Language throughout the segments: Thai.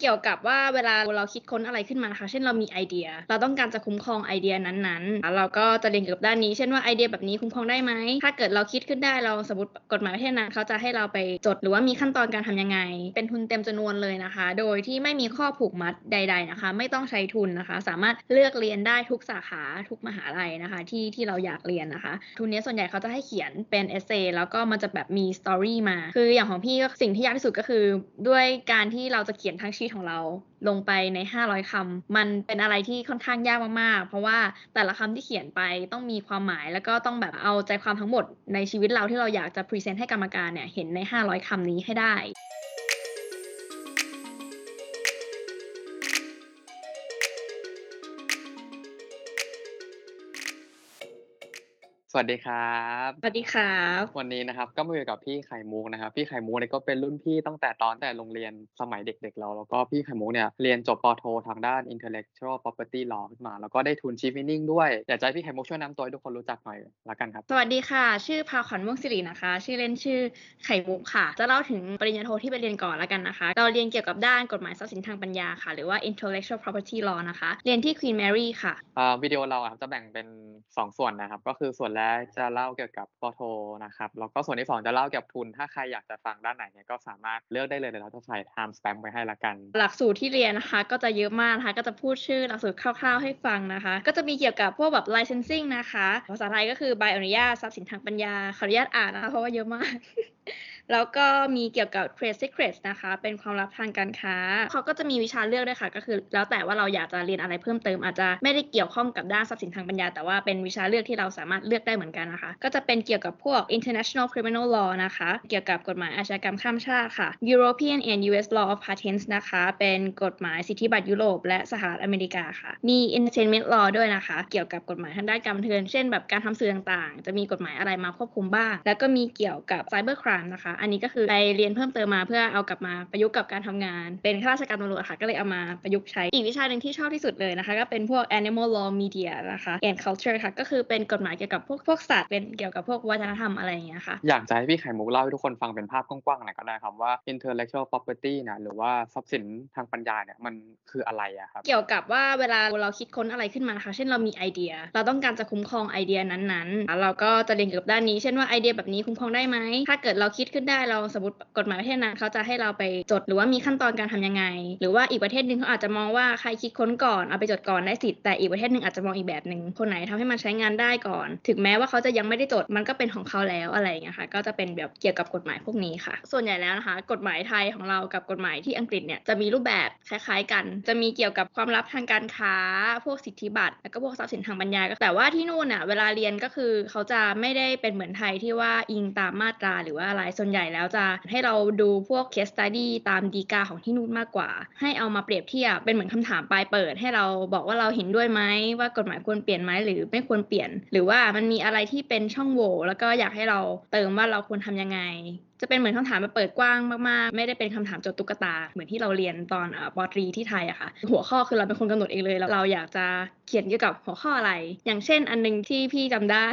เกี่ยวกับว่าเวลาเราคิดค้นอะไรขึ้นมานะคะเช่นเรามีไอเดีย เราต้องการจะคุ้มครองไอเดียนั้นๆ เราก็จะเรียนเกี่ยวกับด้านนี้ เช่นว่าไอเดียแบบนี้คุ้มครองได้ไหม ถ้าเกิดเราคิดขึ้นได้เราสมมติกฎหมายประเทศนั้นเขาจะให้เราไปจดหรือว่ามีขั้นตอนการทำยังไง เป็นทุนเต็มจำนวนเลยนะคะ โดยที่ไม่มีข้อผูกมัดใด ๆนะคะ ไม่ต้องใช้ทุนนะคะ สามารถเลือกเรียนได้ทุกสาขาทุกมหาลัยนะคะที่ที่เราอยากเรียนนะคะ ทุนนี้ส่วนใหญ่เขาจะให้เขียนเป็นเอเซแล้วก็มันจะแบบมีสตอรี่มา คืออย่างของพี่ก็สิ่งที่ยากที่สุดก็คือ ด้วยการที่เราจะเขียนทั้งชีตของเราลงไปใน 500คำมันเป็นอะไรที่ค่อนข้างยากมากๆ เพราะว่าแต่ละคำที่เขียนไปต้องมีความหมายแล้วก็ต้องแบบเอาใจความทั้งหมดในชีวิตเราที่เราอยากจะพรีเซนต์ให้กรรมการเนี่ยเห็นใน 500คำนี้ให้ได้ วัสดีครับ สวัสดีครับ วันนี้นะครับก็มาอยู่กับพี่ไข่มุกนะครับ พี่ไข่มุกเนี่ยก็เป็นรุ่นพี่ตั้งแต่ตอนแต่โรงเรียนสมัยเด็ก ๆ เราแล้วก็พี่ไข่มุกเนี่ยเรียนจบปอโททางด้าน intellectual property law ขึ้นมา แล้วก็ได้ทุน chief winning ด้วยอยากจะให้พี่ไข่มุกช่วยนำตัวให้ทุกคนรู้จักหน่อยละกันครับ สวัสดีค่ะ ชื่อพาขวัญม่วงสิรินะคะ ชื่อเล่นชื่อไข่มุกค่ะ จะเล่าถึงปริญญาโทที่ไปเรียนก่อนแล้วกันนะคะ เราเรียนเกี่ยวกับด้านกฎหมายทรัพย์สินทางปัญญาค่ะ หรือว่า intellectual property law นะคะ เรียนที่ Queen Mary ค่ะอ่าวิดีโอเราอะครับจะแบ่งเป็น 2 ส่วนนะครับก็คือส่วนแรกจะเล่าเกี่ยวกับปอโทนะครับแล้วก็ส่วนที่สองจะเล่าเกี่ยวกับทุน ถ้าใครอยากจะฟังด้านไหนเนี่ยก็สามารถเลือกได้เลยเดี๋ยวเราจะใส่ time stamp ไว้ให้ละกัน หลักสูตรที่เรียนนะคะ ก็จะเยอะมากนะคะก็จะพูดชื่อหลักสูตรคร่าว ๆ ให้ฟังนะคะ ก็จะมีเกี่ยวกับพวกแบบ licensing นะคะ ภาษาไทยก็คือใบอนุญาตทรัพย์สินทางปัญญาขออนุญาตอ่านนะคะเพราะว่าเยอะมาก แล้วก็มีเกี่ยวกับ trade secrets นะคะ เป็นความลับทางการค้า เขาก็จะมีวิชาเลือกด้วยค่ะ ก็คือ แล้วแต่ว่าเราอยากจะเรียนอะไรเพิ่มเติม อาจจะไม่ได้เกี่ยวข้องกับด้านทรัพย์สินทางปัญญา แต่ว่าเป็นวิชาเลือกที่เราสามารถเลือกได้เหมือนกันนะคะ ก็จะเป็นเกี่ยวกับพวก international criminal law นะคะ เกี่ยวกับกฎหมายอาชญากรรมข้ามชาติค่ะ European and US law of patents นะคะ เป็นกฎหมายสิทธิบัตรยุโรปและสหรัฐอเมริกาค่ะ มี entertainment law ด้วยนะคะ เกี่ยวกับกฎหมายทางด้านการบันเทิง เช่นแบบการทำสื่อต่างๆ จะมีกฎหมายอะไรมาควบคุมบ้าง แล้วก็มีเกี่ยวกับ cyber crime นะคะอันนี้ก็คือไปเรียนเพิ่มเติมมาเพื่อเอากลับมาประยุกต์กับการทำงาน เป็นข้าราชการตำรวจค่ะ ก็เลยเอามาประยุกต์ใช้ อีกวิชาหนึ่งที่ชอบที่สุดเลยนะคะ ก็เป็นพวก animal law media นะคะ and culture ค่ะ ก็คือเป็นกฎหมายเกี่ยวกับพวกพวกสัตว์ เป็นเกี่ยวกับพวกวัฒนธรรมอะไรอย่างเงี้ยค่ะ อยากจะให้พี่ไข่มุกเล่าให้ทุกคนฟังเป็นภาพกว้างๆหน่อยก็ได้ครับว่า intellectual property นะหรือว่าทรัพย์สินทางปัญญาเนี่ยมันคืออะไรอะครับ เกี่ยวกับว่าเวลาเราคิดค้นอะไรขึ้นมานะคะ เช่นเรามีไอเดีย เราต้องการจะคุ้มครองไอเดียนั้นๆ เราก็จะเรียนเกี่ยวกับด้านนี้ เช่นว่าไอเดียแบบนี้คุ้มครองได้ไหมถ้าเกิดเราคิดขึ้นได้เราสมมติกฎหมายประเทศนั้นเขาจะให้เราไปจดหรือว่ามีขั้นตอนการทำยังไง หรือว่าอีกประเทศหนึ่งเขาอาจจะมองว่าใครคิดค้นก่อนเอาไปจดก่อนได้สิทธิ์แต่อีกประเทศหนึ่งอาจจะมองอีกแบบหนึ่งคนไหนทำให้มันใช้งานได้ก่อน ถึงแม้ว่าเขาจะยังไม่ได้จดมันก็เป็นของเขาแล้วอะไรอย่างเงี้ยค่ะก็จะเป็นแบบเกี่ยวกับกฎหมายพวกนี้ค่ะ ส่วนใหญ่แล้วนะคะ กฎหมายไทยของเรากับกฎหมายที่อังกฤษเนี่ยจะมีรูปแบบคล้ายๆกัน จะมีเกี่ยวกับความลับทางการค้า พวกสิทธิบัตรแล้วก็พวกทรัพย์สินทางปัญญาแต่ว่าที่นู่นอะเวลาเรียนก็คือเขาจะไม่ได้เป็นเหมือนไทยที่ว่าอิงตามมาตราหรือว่าอะไรส่วนใหญ่แล้วจะให้เราดูพวก case study ตามดีกาของที่นู่นมากกว่า ให้เอามาเปรียบเทียบเป็นเหมือนคำถามปลายเปิด ให้เราบอกว่าเราเห็นด้วยไหมว่ากฎหมายควรเปลี่ยนไหมหรือไม่ควรเปลี่ยน หรือว่ามันมีอะไรที่เป็นช่องโหว่แล้วก็อยากให้เราเติมว่าเราควรทำยังไง จะเป็นเหมือนคำถามมาเปิดกว้างมากๆ ไม่ได้เป็นคำถามโจทย์ตุ๊กตา เหมือนที่เราเรียนตอนอปอตรีที่ไทยอะค่ะ หัวข้อคือเราเป็นคนกำหนดเองเลยแล้วเราอยากจะเขียนเกี่ยวกับหัวข้ออะไร อย่างเช่นอันหนึงที่พี่จำได้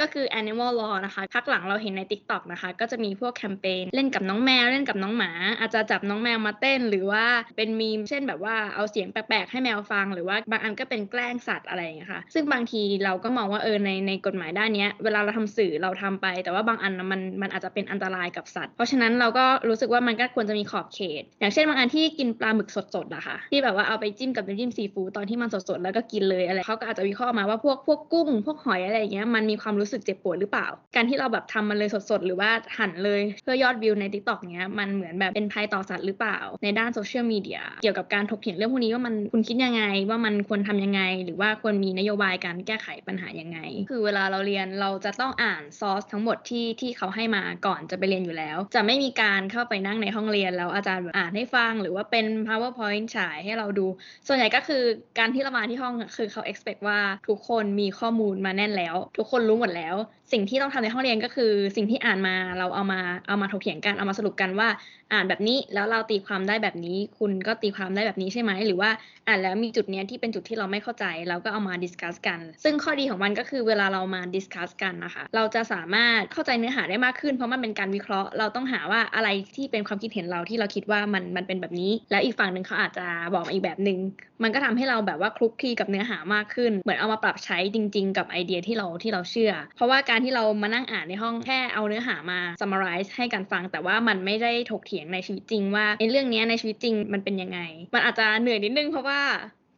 ก็คือ animal law นะคะพักหลังเราเห็นใน TikTok นะคะ ก็จะมีพวกแคมเปญเล่นกับน้องแมวเล่นกับน้องหมา อาจจะจับน้องแมวมาเต้น หรือว่าเป็นมีม เช่นแบบว่าเอาเสียงแปลกๆให้แมวฟัง หรือว่าบางอันก็เป็นแกล้งสัตว์อะไรอย่างเงี้ยค่ะ ซึ่งบางทีเราก็มองว่าเออในในกฎหมายด้านเนี้ยเวลาเราทำสื่อเราทำไป แต่ว่าบางอันมันมันอาจจะเป็นอันตรายกับสัตว์ เพราะฉะนั้นเราก็รู้สึกว่ามันก็ควรจะมีขอบเขต อย่างเช่นบางอันที่กินปลาหมึกสดๆอะค่ะที่แบบว่าเอาไปจิ้มกับน้ำจิ้มซีฟู้ดตอนที่มันสดๆแล้วก็กินเลยอะไรเขาก็อาจจะวิเคราะห์มาว่าพวกพวกกุ้ง พวกหอยอะไรอย่างเงี้ยมันมีความรู้สึกเจ็บปวดหรือเปล่า การที่เราแบบทำมันเลยสดๆหรือว่าหั่นเลยเพื่อยอดวิวใน t ิ k t o k เนี้ยมันเหมือนแบบเป็นภัยต่อสัตว์หรือเปล่า ในด้านโซเชียลมีเดียเกี่ยวกับการถกเถียงเรื่องพวกนี้ว่ามันคุณคิดยังไงว่ามันควรทำยังไง หรือว่าควรมีนโยบายการแก้ไขปัญหายังไง คือเวลาเราเรียนเราจะต้องอ่านซอสทั้งหมดที่ที่เขาให้มาก่อนจะไปเรียนอยู่แล้ว จะไม่มีการเข้าไปนั่งในห้องเรียนแล้วอาจารย์แบบอ่านให้ฟัง หรือว่าเป็น powerpoint ฉายให้เราดู ส่วนใหญ่ก็คือการที่เรามาที่ห้องคือเขา expect ว่าทุกคนมีข้อมูลมาแน่นแล้ว ทุกคนรู้หมดแล้ว สิ่งที่ต้องทำในห้องเรียนก็คือสิ่งที่อ่านมาเราเอามาเอามาถกเถียงกันเอามาสรุปกันว่า อ่านแบบนี้แล้วเราตีความได้แบบนี้ คุณก็ตีความได้แบบนี้ใช่ไหมหรือว่าอ่านแล้วมีจุดเนี้ยที่เป็นจุดที่เราไม่เข้าใจเราก็เอามา discuss กัน ซึ่งข้อดีของมันก็คือเวลาเรามา discuss กันนะคะ เราจะสามารถเข้าใจเนื้อหาได้มากขึ้นเพราะมันเป็นการวิเคราะห์ เราต้องหาว่าอะไรที่เป็นความคิดเห็นเราที่เราคิดว่ามันมันเป็นแบบนี้ แล้วอีกฝั่งหนึ่งเขาอาจจะบอกอีกแบบหนึ่งมันก็ทำให้เราแบบว่าคลุกคลีกับเนื้อหามากขึ้น เหมือนเอามาปรับใช้จริง ๆ กับไอเดียที่เราที่เราเชื่อ เพราะว่าการที่เรามานั่งอ่านในห้องแค่เอาเนื้อหามา summarize ให้กันฟัง แต่ว่ามันไม่ได้ถกเถียงในชีวิตจริงว่าไอเรื่องนี้ในชีวิตจริงมันเป็นยังไง มันอาจจะเหนื่อยนิดนึงเพราะว่า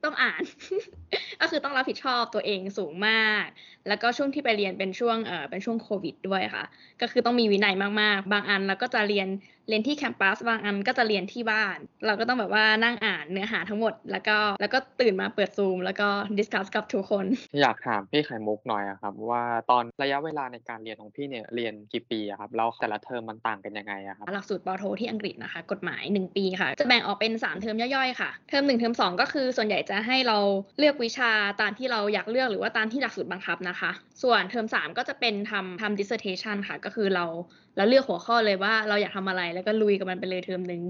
ต้องอ่าน ก็คือต้องรับผิดชอบตัวเองสูงมาก แล้วก็ช่วงที่ไปเรียนเป็นช่วงเออเป็นช่วงโควิดด้วยค่ะ ก็คือต้องมีวินัยมากๆ บางอันเราก็จะเรียน เรียนที่ campus บางอันก็จะเรียนที่บ้าน เราก็ต้องแบบว่านั่งอ่านเนื้อหาทั้งหมด แล้วก็แล้วก็ตื่นมาเปิดซูม แล้วก็ discuss กับทุกคน อยากถามพี่ไข่มุกหน่อยอะครับว่าตอนระยะเวลาในการเรียนของพี่เนี่ยเรียนกี่ปีอะครับแล้วแต่ละเทอมมันต่างกันยังไงอะครับหลักสูตรปอโทที่อังกฤษนะคะ กฎหมาย 1 ปีค่ะ จะแบ่งออกเป็น 3 เทอมย่อยๆค่ะเทอม1เทอม2 ก็คือส่วนใหญ่จะให้เราเลือกวิชาตามที่เราอยากเลือกหรือว่าตามที่หลักสูตรบังคับนะคะ ส่วนเทอม3ก็จะเป็นทำทำ dissertation ค่ะ ก็คือเราเราเลือกหัวข้อเลยว่าเราอยากทำอะไรแล้วก็ลุยกับมันไปเลยเทอมหนึ่ง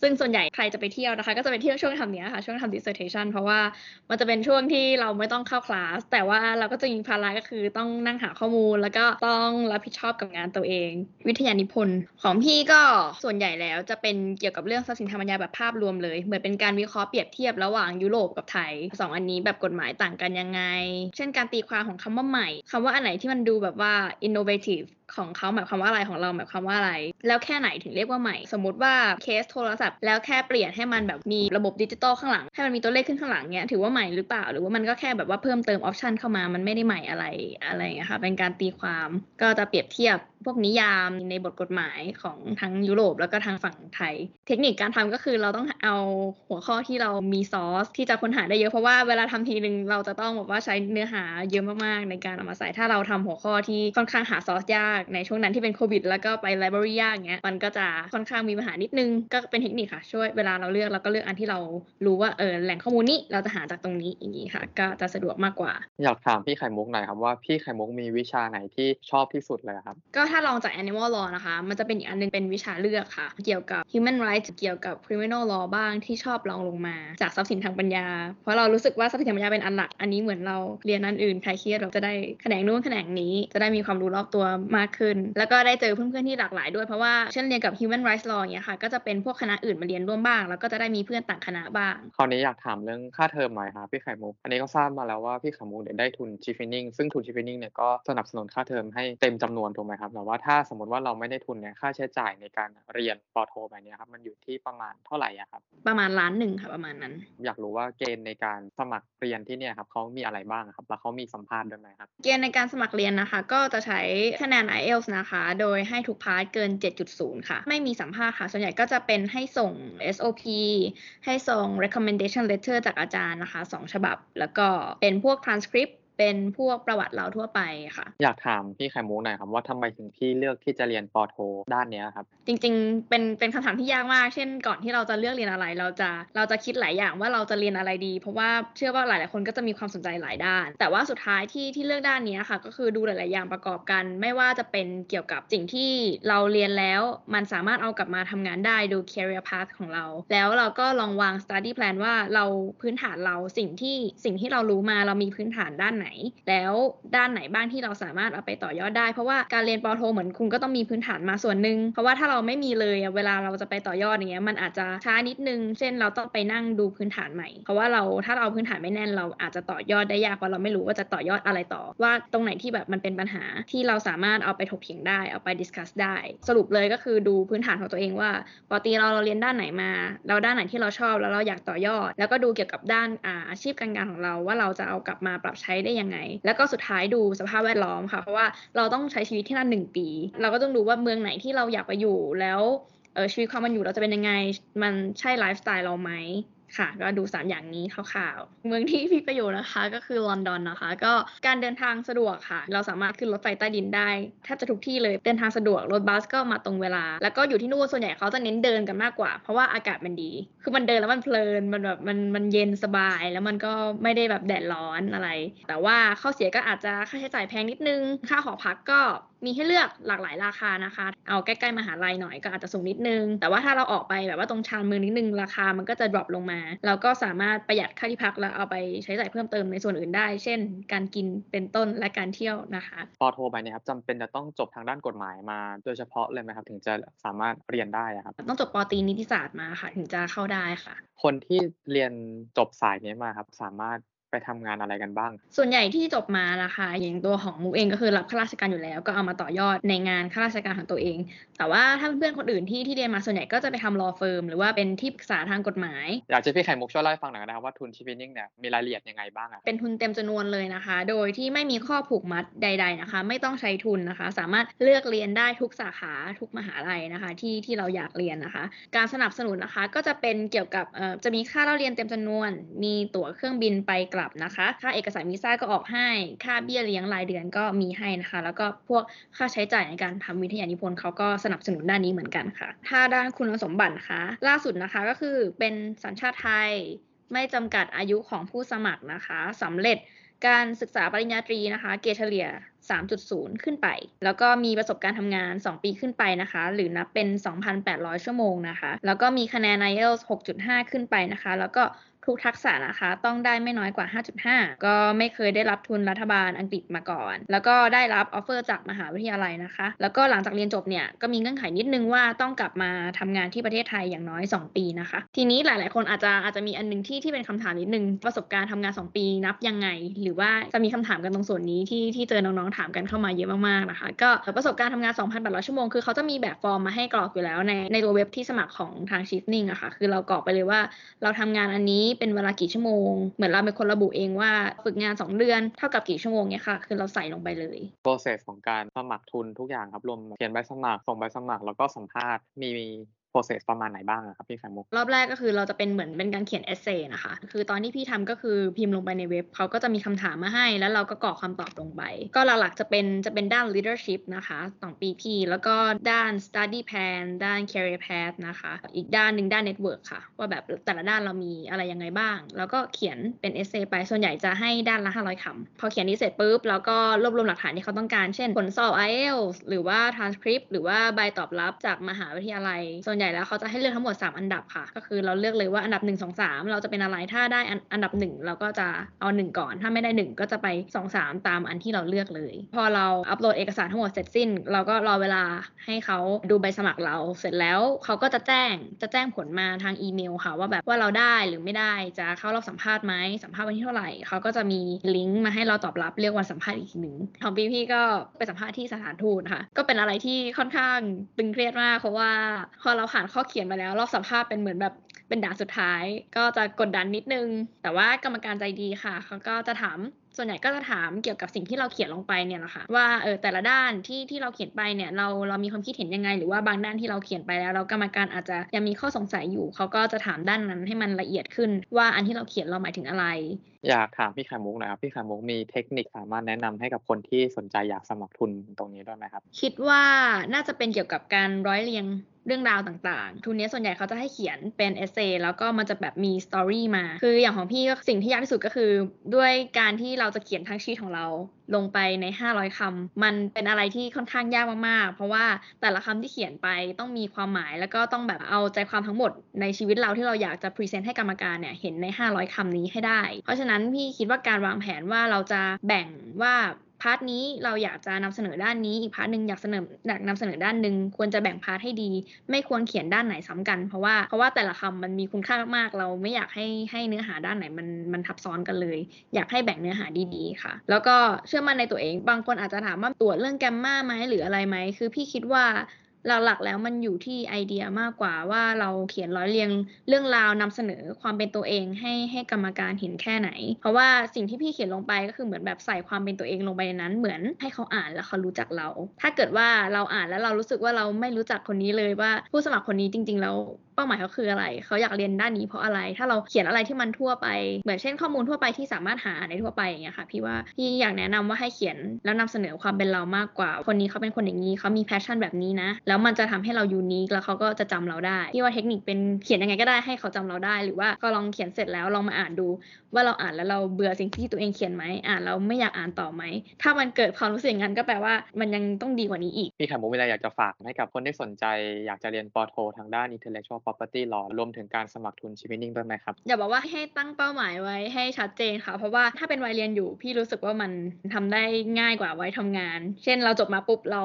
ซึ่งส่วนใหญ่ใครจะไปเที่ยวนะคะ ก็จะไปเที่ยวช่วงทำเนี้ยค่ะ ช่วงทำ dissertation เพราะว่ามันจะเป็นช่วงที่เราไม่ต้องเข้าคลาส แต่ว่าเราก็จะมีภาระก็คือต้องนั่งหาข้อมูล แล้วก็ต้องรับผิดชอบกับงานตัวเอง วิทยานิพนธ์ของพี่ก็ส่วนใหญ่แล้วจะเป็นเกี่ยวกับเรื่องทรัพย์สินทางปัญญาแบบภาพรวมเลย เหมือนเป็นการวิเคราะห์เปรียบเทียบระหว่างยุโรปกับไทยสองอันนี้แบบกฎหมายต่างกันยังไง เช่นการตีความของคำว่าใหม่คำว่าอันไหนที่มันดูแบบว่า innovative ของเขาหมายความว่าอะไรของเราหมายความว่าอะไร แล้วแค่ไหนถึงเรียกว่าใหม่ สมมติว่าเคสโทรศัพท์ แล้วแค่เปลี่ยนให้มันแบบมีระบบดิจิตอลข้างหลัง ให้มันมีตัวเลขขึ้นข้างหลังเนี้ยถือว่าใหม่หรือเปล่า หรือว่ามันก็แค่แบบว่าเพิ่มเติมออปชันเข้ามามันไม่ได้ใหม่อะไรอะไรอย่างเงี้ยค่ะเป็นการตีความก็จะเปรียบเทียบพวกนิยามในบทกฎหมายของทั้งยุโรปแล้วก็ทางฝั่งไทย เทคนิคการทำก็คือเราต้องเอาหัวข้อที่เรามีซอสที่จะค้นหาได้เยอะเพราะว่าเวลาทำทีนึงเราจะต้องแบบว่าใช้เนื้อหาเยอะมากๆในการเอามาใส่ถ้าเราทำหัวข้อที่ค่อนข้างหาซอสยากในช่วงนั้นที่เป็นโควิด แล้วก็ไปไลบรารียากเงี้ยมันก็จะค่อนข้างมีปัญหานิดนึงก็เป็นเทคนิคค่ะ ช่วยเวลาเราเลือกเราก็เลือกอันที่เรารู้ว่าเออแหล่งข้อมูลนี้เราจะหาจากตรงนี้อย่างนี้ค่ะ ก็จะสะดวกมากกว่า อยากถามพี่ไข่มุกหน่อยครับว่าพี่ไข่มุกมีวิชาไหนที่ชอบที่สุดเลยครับ ก็ถ้าลองจาก animal law นะคะ มันจะเป็นอีกอันหนึงเป็นวิชาเลือกค่ะ เกี่ยวกับ human rights เกี่ยวกับ criminal law บ้างที่ชอบลองลงมา จากทรัพย์สินทางปัญญา เพราะเรารู้สึกว่าทรัพย์สินทางปัญญาเป็นอันหลักอันนี้เหมือนเราเรียนอันอื่นใครเครียดเราจะได้แขนงนู้นแขนงนี้ จะได้มีความรู้รอบตัวมากขึ้น แล้วก็ได้เจอเพื่อนๆที่หลากหลายด้วยเพราะว่าเช่นเรียนกับ human rights law อย่างเงี้ยค่ะ ก็จะเป็นพวกคณะอื่นมาเรียนร่วมบ้าง แล้วก็จะได้มีเพื่อนต่างคณะบ้าง คราวนี้อยากถามเรื่องค่าเทอมหน่อยครับพี่ไข่มุก อันนี้ก็ทราบมาแล้วว่าพี่ไข่มุกเนี่ยได้ทุนชิฟ i น i n g ซึ่งทุนชิฟ i น i n g เนี่ยก็สนับสนุนค่าเทอมให้เต็มจำนวนถูกไหมครับแต่ว่าถ้าสมมติว่าเราไม่ได้ทุนเนี่ยค่าใช้จ่ายในการเรียนปอโทแบบเนี้ยครับมันอยู่ที่ประมาณเท่าไหร่อะครับ ประมาณล้านหนึ่งค่ะประมาณนั้น อยากรู้ว่าเกณฑ์ในการสมัครเรียนที่เนี่ยครับเขามีอะไรบ้างครับแล้วเขามีสัมภาษณ์ด้วยไหมครับ เกณฑ์ในการสมัครเรียนนะคะ ก็จะใช้คะแนน IELTS นะคะ โดยให้ทุก part เกิน 7.0 ค่ะ ไม่มีสัมภาษณ์ค่ะ ส่วนใหญ่ก็จะเป็นให้ส่ง SOP ให้ส่ง recommendation letter จากอาจารย์นะคะ 2 ฉบับ แล้วก็เป็นพวก transcript เป็นพวกประวัติเราทั่วไปค่ะ อยากถามพี่ไข่มุกหน่อยครับว่าทำไมถึงพี่เลือกที่จะเรียนปอโทด้านเนี้ยครับ จริงๆ เป็นเป็นคำถามที่ยากมาก เช่น ก่อนที่เราจะเลือกเรียนอะไร เราจะเราจะคิดหลายอย่างว่าเราจะเรียนอะไรดี เพราะว่าเชื่อว่าหลายๆคนก็จะมีความสนใจหลายด้าน แต่ว่าสุดท้ายที่ที่เลือกด้านเนี้ยค่ะ ก็คือดูหลายๆอย่างประกอบกัน ไม่ว่าจะเป็นเกี่ยวกับสิ่งที่เราเรียนแล้ว มันสามารถเอากลับมาทำงานได้ดู career path ของเรา แล้วเราก็ลองวาง study plan ว่าเราพื้นฐานเราสิ่งที่สิ่งที่เรารู้มาเรามีพื้นฐานด้านไหนแล้วด้านไหนบ้างที่เราสามารถเอาไปต่อยอดได้ เพราะว่าการเรียนปโทเหมือนคุณก็ต้องมีพื้นฐานมาส่วนหนึ่งเพราะว่าถ้าเราไม่มีเลยเวลาเราจะไปต่อยอดอย่างเงี้ยมันอาจจะช้านิดนึง เช่นเราต้องไปนั่งดูพื้นฐานใหม่ เพราะว่าเราถ้าเราเอาพื้นฐานไม่แน่นเราอาจจะต่อยอดได้ยากเพราะเราไม่รู้ว่าจะต่อยอดอะไรต่อ ว่าตรงไหนที่แบบมันเป็นปัญหาที่เราสามารถเอาไปถกเถียงได้เอาไปดิสคัสได้ สรุปเลยก็คือดูพื้นฐานของตัวเองว่าปกติเราเราเรียนด้านไหนมาแล้วด้านไหนที่เราชอบแล้วเราอยากต่อยอด แล้วก็ดูเกี่ยวกับด้านอาอาชีพการงานของเราว่าเราจะเอากลับมาปรับใช้ได้ยังไง แล้วก็สุดท้ายดูสภาพแวดล้อมค่ะเพราะว่าเราต้องใช้ชีวิตที่นั่นหนึ่งปี เราก็ต้องดูว่าเมืองไหนที่เราอยากไปอยู่แล้วชีวิตความมันอยู่เราจะเป็นยังไง มันใช่ไลฟ์สไตล์เราไหม ค่ะ ก็ดู 3 อย่างนี้คร่าวๆ เมืองที่พี่ไปอยู่นะคะ ก็คือลอนดอนนะคะ ก็การเดินทางสะดวกค่ะ เราสามารถขึ้นรถไฟใต้ดินได้แทบจะทุกที่เลย เดินทางสะดวก รถบัสก็มาตรงเวลา แล้วก็อยู่ที่นู่นส่วนใหญ่เขาจะเน้นเดินกันมากกว่า เพราะว่าอากาศมันดี คือมันเดินแล้วมันเพลิน มันแบบมันมันเย็นสบาย แล้วมันก็ไม่ได้แบบแดดร้อนอะไร แต่ว่าข้อเสียก็อาจจะค่าใช้จ่ายแพงนิดนึง ค่าหอพักก็มีให้เลือกหลากหลายราคานะคะ เอาใกล้ๆมหาลัยหน่อยก็อาจจะสูงนิดนึง แต่ว่าถ้าเราออกไปแบบว่าตรงชานเมืองนิดนึงราคามันก็จะ drop ลงมาเราก็สามารถประหยัดค่าที่พักแล้วเอาไปใช้จ่ายเพิ่มเติมในส่วนอื่นได้ เช่น การกินเป็นต้นและการเที่ยวนะคะปอโทไปเนี่ยครับจำเป็นจะต้องจบทางด้านกฎหมายมา โดยเฉพาะเลยไหมครับถึงจะสามารถเรียนได้อะครับต้องจบปอตรีนิติศาสตร์มาค่ะ ถึงจะเข้าได้ค่ะ คนที่เรียนจบสายนี้มาครับสามารถ ไปทำงานอะไรกันบ้าง ส่วนใหญ่ที่จบมานะคะอย่างตัวของมุกเองก็คือรับข้าราชการอยู่แล้ว ก็เอามาต่อยอดในงานข้าราชการของตัวเอง แต่ว่าถ้าเพื่อนๆคนอื่นที่ที่เรียนมาส่วนใหญ่ก็จะไปทำ law firm หรือว่าเป็นที่ปรึกษาทางกฎหมาย อยากจะพี่ไข่มุกช่วยเล่าให้ฟังหน่อยนะครับว่าทุนชิปนิ่งเนี่ยมีรายละเอียดยังไงบ้างอะเป็นทุนเต็มจำนวนเลยนะคะ โดยที่ไม่มีข้อผูกมัดใด ๆนะคะ ไม่ต้องใช้ทุนนะคะ สามารถเลือกเรียนได้ทุกสาขาทุกมหาลัยนะคะ ที่ที่เราอยากเรียนนะคะ การสนับสนุนนะคะก็จะเป็นเกี่ยวกับเอ่อจะมีค่าเล่าเรียนเต็มจำนวน มีตั๋วเครื่องบินไปกลับนะคะ ค่าเอกสารวีซ่าก็ออกให้ ค่าเบี้ยเลี้ยงรายเดือนก็มีให้นะคะ แล้วก็พวกค่าใช้จ่ายในการทำวิทยานิพนธ์เขาก็สนับสนุนด้านนี้เหมือนกันค่ะ ถ้าด้านคุณสมบัตินะคะ ล่าสุดนะคะก็คือเป็นสัญชาติไทย ไม่จำกัดอายุของผู้สมัครนะคะสำเร็จการศึกษาปริญญาตรีนะคะ เกรดเฉลี่ย 3.0 ขึ้นไป แล้วก็มีประสบการณ์ทำงาน 2 ปีขึ้นไปนะคะ หรือนับเป็น 2,800 ชั่วโมงนะคะ แล้วก็มีคะแนน IELTS 6.5 ขึ้นไปนะคะ แล้วก็ ทุกทักษะนะคะ ต้องได้ไม่น้อยกว่า 5.5 ก็ไม่เคยได้รับทุนรัฐบาลอังกฤษมาก่อน แล้วก็ได้รับออฟเฟอร์จากมหาวิทยาลัยนะคะ แล้วก็หลังจากเรียนจบเนี่ยก็มีเงื่อนไขนิดนึงว่าต้องกลับมาทำงานที่ประเทศไทยอย่างน้อย 2 ปีนะคะ ทีนี้หลาย ๆ คนอาจจะอาจจะมีอันหนึงที่ที่เป็นคำถามนิดนึงประสบการณ์ทำงาน 2 ปีนับยังไง หรือว่าจะมีคำถามกันตรงส่วนนี้ที่ที่เจอน้องๆถามกันเข้ามาเยอะมากๆนะคะ ก็ประสบการณ์ทำงาน 2,800 ชั่วโมงคือเขาจะมีแบบฟอร์มมาให้กรอกอยู่แล้วในในตัวเว็บที่สมัครของทาง Shifting อะค่ะคือเรากรอกไปเลยว่าเราทำงานอันนี้เป็นเวลากี่ชั่วโมง เหมือนเราเป็นคนระบุเองว่าฝึกงาน 2 เดือนเท่ากับกี่ชั่วโมงเนี่ยค่ะ คือเราใส่ลงไปเลย process ของการสมัครทุนทุกอย่างครับรวมเขียนใบสมัครส่งใบสมัครแล้วก็สัมภาษณ์มี process ประมาณไหนบ้างอะครับพี่ไข่มุกรอบแรกก็คือเราจะเป็นเหมือนเป็นการเขียนเอเซนะคะ คือตอนที่พี่ทำก็คือพิมพ์ลงไปในเว็บเขาก็จะมีคำถามมาให้ แล้วเราก็กรอกคำตอบลงไป ก็หลักๆจะเป็นจะเป็นด้าน leadership นะคะสองปีพี่แล้วก็ด้าน study plan ด้าน career path นะคะ อีกด้านหนึ่งด้าน network ค่ะ ว่าแบบแต่ละด้านเรามีอะไรยังไงบ้าง แล้วก็เขียนเป็นเอเซไปส่วนใหญ่จะให้ด้านละ500คำพอเขียนนี้เสร็จปุ๊บแล้วก็รวบรวมหลักฐานที่เขาต้องการ เช่น ผลสอบ IELTS หรือว่า transcript หรือว่าใบตอบรับจากมหาวิทยาลัยส่วนใหญ่แล้วเขาจะให้เลือกทั้งหมด 3 อันดับค่ะ ก็คือเราเลือกเลยว่าอันดับ 1 2 3 เราจะเป็นอะไรถ้าได้อันอันดับ 1 เราก็จะเอา 1 ก่อน ถ้าไม่ได้ 1 ก็จะไป 2 3 ตามอันที่เราเลือกเลย พอเราอัปโหลดเอกสารทั้งหมดเสร็จสิ้น เราก็รอเวลาให้เขาดูใบสมัครเราเสร็จแล้วเขาก็จะแจ้งจะแจ้งผลมาทางอีเมลค่ะว่าแบบว่าเราได้หรือไม่ได้จะเข้ารอบสัมภาษณ์ไหมสัมภาษณ์วันที่เท่าไหร่เขาก็จะมีลิงก์มาให้เราตอบรับเรียกวันสัมภาษณ์อีกทีหนึ่งของพี่พี่ก็ไปสัมภาษณ์ที่สถานทูตค่ะก็เป็นอะไรที่ค่อนข้างตึงเครียดมากเพราะว่าพอเราผ่านข้อเขียนมาแล้ว รอบสัมภาษณ์เป็นเหมือนแบบเป็นด่านสุดท้าย ก็จะกดดันนิดนึง แต่ว่ากรรมการใจดีค่ะเขาก็จะถามส่วนใหญ่ก็จะถามเกี่ยวกับสิ่งที่เราเขียนลงไปเนี่ยแหละค่ะว่าเออแต่ละด้านที่ที่เราเขียนไปเนี่ยเราเรามีความคิดเห็นยังไง หรือว่าบางด้านที่เราเขียนไปแล้วเรากรรมการอาจจะยังมีข้อสงสัยอยู่เขาก็จะถามด้านนั้นให้มันละเอียดขึ้น ว่าอันที่เราเขียนเราหมายถึงอะไร อยากถามพี่ไข่มุกหน่อยครับพี่ไข่มุกมีเทคนิคสามารถแนะนำให้กับคนที่สนใจอยากสมัครทุนตรงนี้ด้วยไหมครับ คิดว่าน่าจะเป็นเกี่ยวกับการร้อยเรียง เรื่องราวต่างๆ ทุนนี้ส่วนใหญ่เขาจะให้เขียนเป็น essay แล้วก็มันจะแบบมี story มา คืออย่างของพี่ก็สิ่งที่ยากที่สุดก็คือ ด้วยการที่เราจะเขียนทั้งชีวิตของเราลงไปใน 500คำมันเป็นอะไรที่ค่อนข้างยากมากๆ เพราะว่าแต่ละคำที่เขียนไปต้องมีความหมาย แล้วก็ต้องแบบเอาใจความทั้งหมดในชีวิตเราที่เราอยากจะ present ให้กรรมการเนี่ยเห็นใน 500คำนี้ให้ได้ เพราะฉะนั้นพี่คิดว่าการวางแผนว่าเราจะแบ่งว่า part นี้เราอยากจะนำเสนอด้านนี้ อีก part หนึ่งอยากเสนออยากนำเสนอด้านหนึ่งควรจะแบ่ง part ให้ดี ไม่ควรเขียนด้านไหนซ้ำกัน เพราะว่าเพราะว่าแต่ละคำมันมีคุณค่ามากๆ เราไม่อยากให้ให้เนื้อหาด้านไหนมันมันทับซ้อนกันเลย อยากให้แบ่งเนื้อหาดีๆค่ะ แล้วก็เชื่อมั่นในตัวเอง บางคนอาจจะถามว่าตรวจเรื่อง grammar ไหมหรืออะไรไหมคือพี่คิดว่า หลักๆ แล้วมันอยู่ที่ไอเดียมากกว่าว่าเราเขียนร้อยเรียงเรื่องราวนำเสนอความเป็นตัวเองให้ให้กรรมการเห็นแค่ไหน เพราะว่าสิ่งที่พี่เขียนลงไปก็คือเหมือนแบบใส่ความเป็นตัวเองลงไปในนั้น เหมือนให้เขาอ่านแล้วเขารู้จักเรา ถ้าเกิดว่าเราอ่านแล้วเรารู้สึกว่าเราไม่รู้จักคนนี้เลยว่าผู้สมัครคนนี้จริง ๆ แล้ว เป้าหมายเขาคืออะไร เขาอยากเรียนด้านนี้เพราะอะไร ถ้าเราเขียนอะไรที่มันทั่วไป เหมือนเช่นข้อมูลทั่วไปที่สามารถหาอ่านได้ทั่วไปอย่างเงี้ยค่ะ พี่ว่าพี่อยากแนะนำว่าให้เขียนแล้วนำเสนอความเป็นเรามากกว่า คนนี้เขาเป็นคนอย่างนี้เขามี passion แบบนี้นะ แล้วมันจะทำให้เรา unique แล้วเขาก็จะจำเราได้ พี่ว่าเทคนิคเป็นเขียนยังไงก็ได้ให้เขาจำเราได้ หรือว่าก็ลองเขียนเสร็จแล้วลองมาอ่านดู ว่าเราอ่านแล้วเราเบื่อสิ่งที่ตัวเองเขียนไหมอ่านแล้วไม่อยากอ่านต่อไหม ถ้ามันเกิดความรู้สึกอย่างนั้นก็แปลว่ามันยังต้องดีกว่านี้อีกพี่ข่มุกมีอะไรอยากจะฝากให้กับคนที่สนใจ อยากจะเรียนปอโททางด้าน intellectual property law รวมถึงการสมัครทุนชิมินิ่งด้วยไหมครับ อย่าบอกว่าให้ตั้งเป้าหมายไว้ให้ชัดเจนค่ะ เพราะว่าถ้าเป็นวัยเรียนอยู่พี่รู้สึกว่ามันทำได้ง่ายกว่าวัยทำงาน เช่นเราจบมาปุ๊บเรา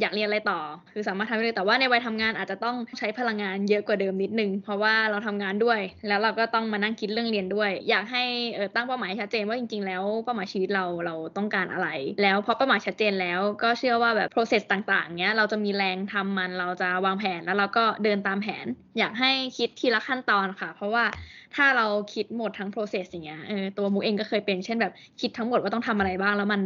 อยากเรียนอะไรต่อ คือสามารถทำได้เลยแต่ว่าในวัยทำงานอาจจะต้องใช้พลังงานเยอะกว่าเดิมนิดนึง เพราะว่าเราทำงานด้วย แล้วเราก็ต้องมานั่งคิดเรื่องเรียนด้วย อยากให้เออตั้งเป้าหมายชัดเจนว่าจริงๆ แล้วเป้าหมายชีวิตเราเราต้องการอะไร แล้วพอเป้าหมายชัดเจนแล้วก็เชื่อว่าแบบ process ต่างๆเนี้ยเราจะมีแรงทำมันเราจะวางแผนแล้วเราก็เดินตามแผนอยากให้คิดทีละขั้นตอนค่ะ เพราะว่าถ้าเราคิดหมดทั้ง process อย่างเงี้ยเออตัวมุกเองก็เคยเป็นเช่นแบบคิดทั้งหมดว่าต้องทำอะไรบ้างแล้วมัน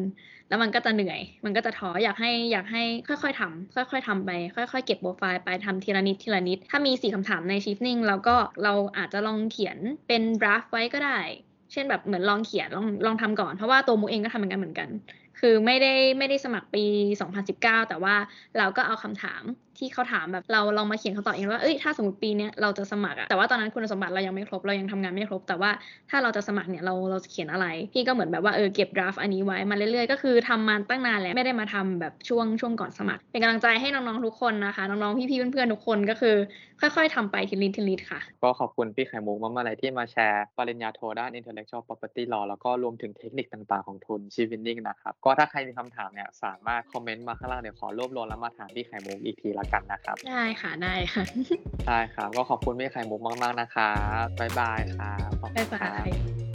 แล้วมันก็จะเหนื่อย มันก็จะท้ออยากให้อยากให้ค่อยๆทำค่อยๆทำไป ค่อยๆเก็บโปรไฟล์ไปทำทีละนิดทีละนิด ถ้ามีสี่คำถามใน shifting แล้วก็เราอาจจะลองเขียนเป็น draft ไว้ก็ได้ เช่นแบบเหมือนลองเขียนลองลองทำก่อนเพราะว่าตัวมุกเองก็ทำเหมือนกันเหมือนกัน คือไม่ได้ไม่ได้สมัครปี 2019 แต่ว่าเราก็เอาคำถาม ที่เขาถามแบบเราลองมาเขียนคำตอบเองว่าเอ้ยถ้าสมมติปีนี้เราจะสมัครอะแต่ว่าตอนนั้นคุณสมบัติเรายังไม่ครบเรายังทำงานไม่ครบ แต่ว่าถ้าเราจะสมัครเนี่ยเราเราจะเขียนอะไร พี่ก็เหมือนแบบว่าเออเก็บดราฟต์อันนี้ไว้มาเรื่อยๆก็คือทำมาตั้งนานแล้วไม่ได้มาทำแบบช่วงช่วงก่อนสมัคร เป็นกำลังใจให้น้องๆทุกคนนะคะน้องๆพี่ๆเพื่อนๆทุกคนก็คือ ค่อยๆทำไปทีละนิทีละนิค่ะ ก็ขอบคุณพี่ไข่มุกมากๆเลยที่มาแชร์ปริญญาโทด้าน intellectual property law แล้วก็รวมถึงเทคนิคต่างๆของทุนชิวินนิ่งนะครับก็ถ้าใครมีคำถามเนี่ยสามารถคอมเมนต์มาข้างล่างเดี๋ยวขอรวบรวมแล้วมาถามพี่ไข่มุกอีกทีละกันนะครับ ได้ค่ะได้ค่ะได้ครับ ก็ขอบคุณพี่ไข่มุกมาก ๆ นะครับบ๊ายบายครับขอบคุณบ๊ายครับายย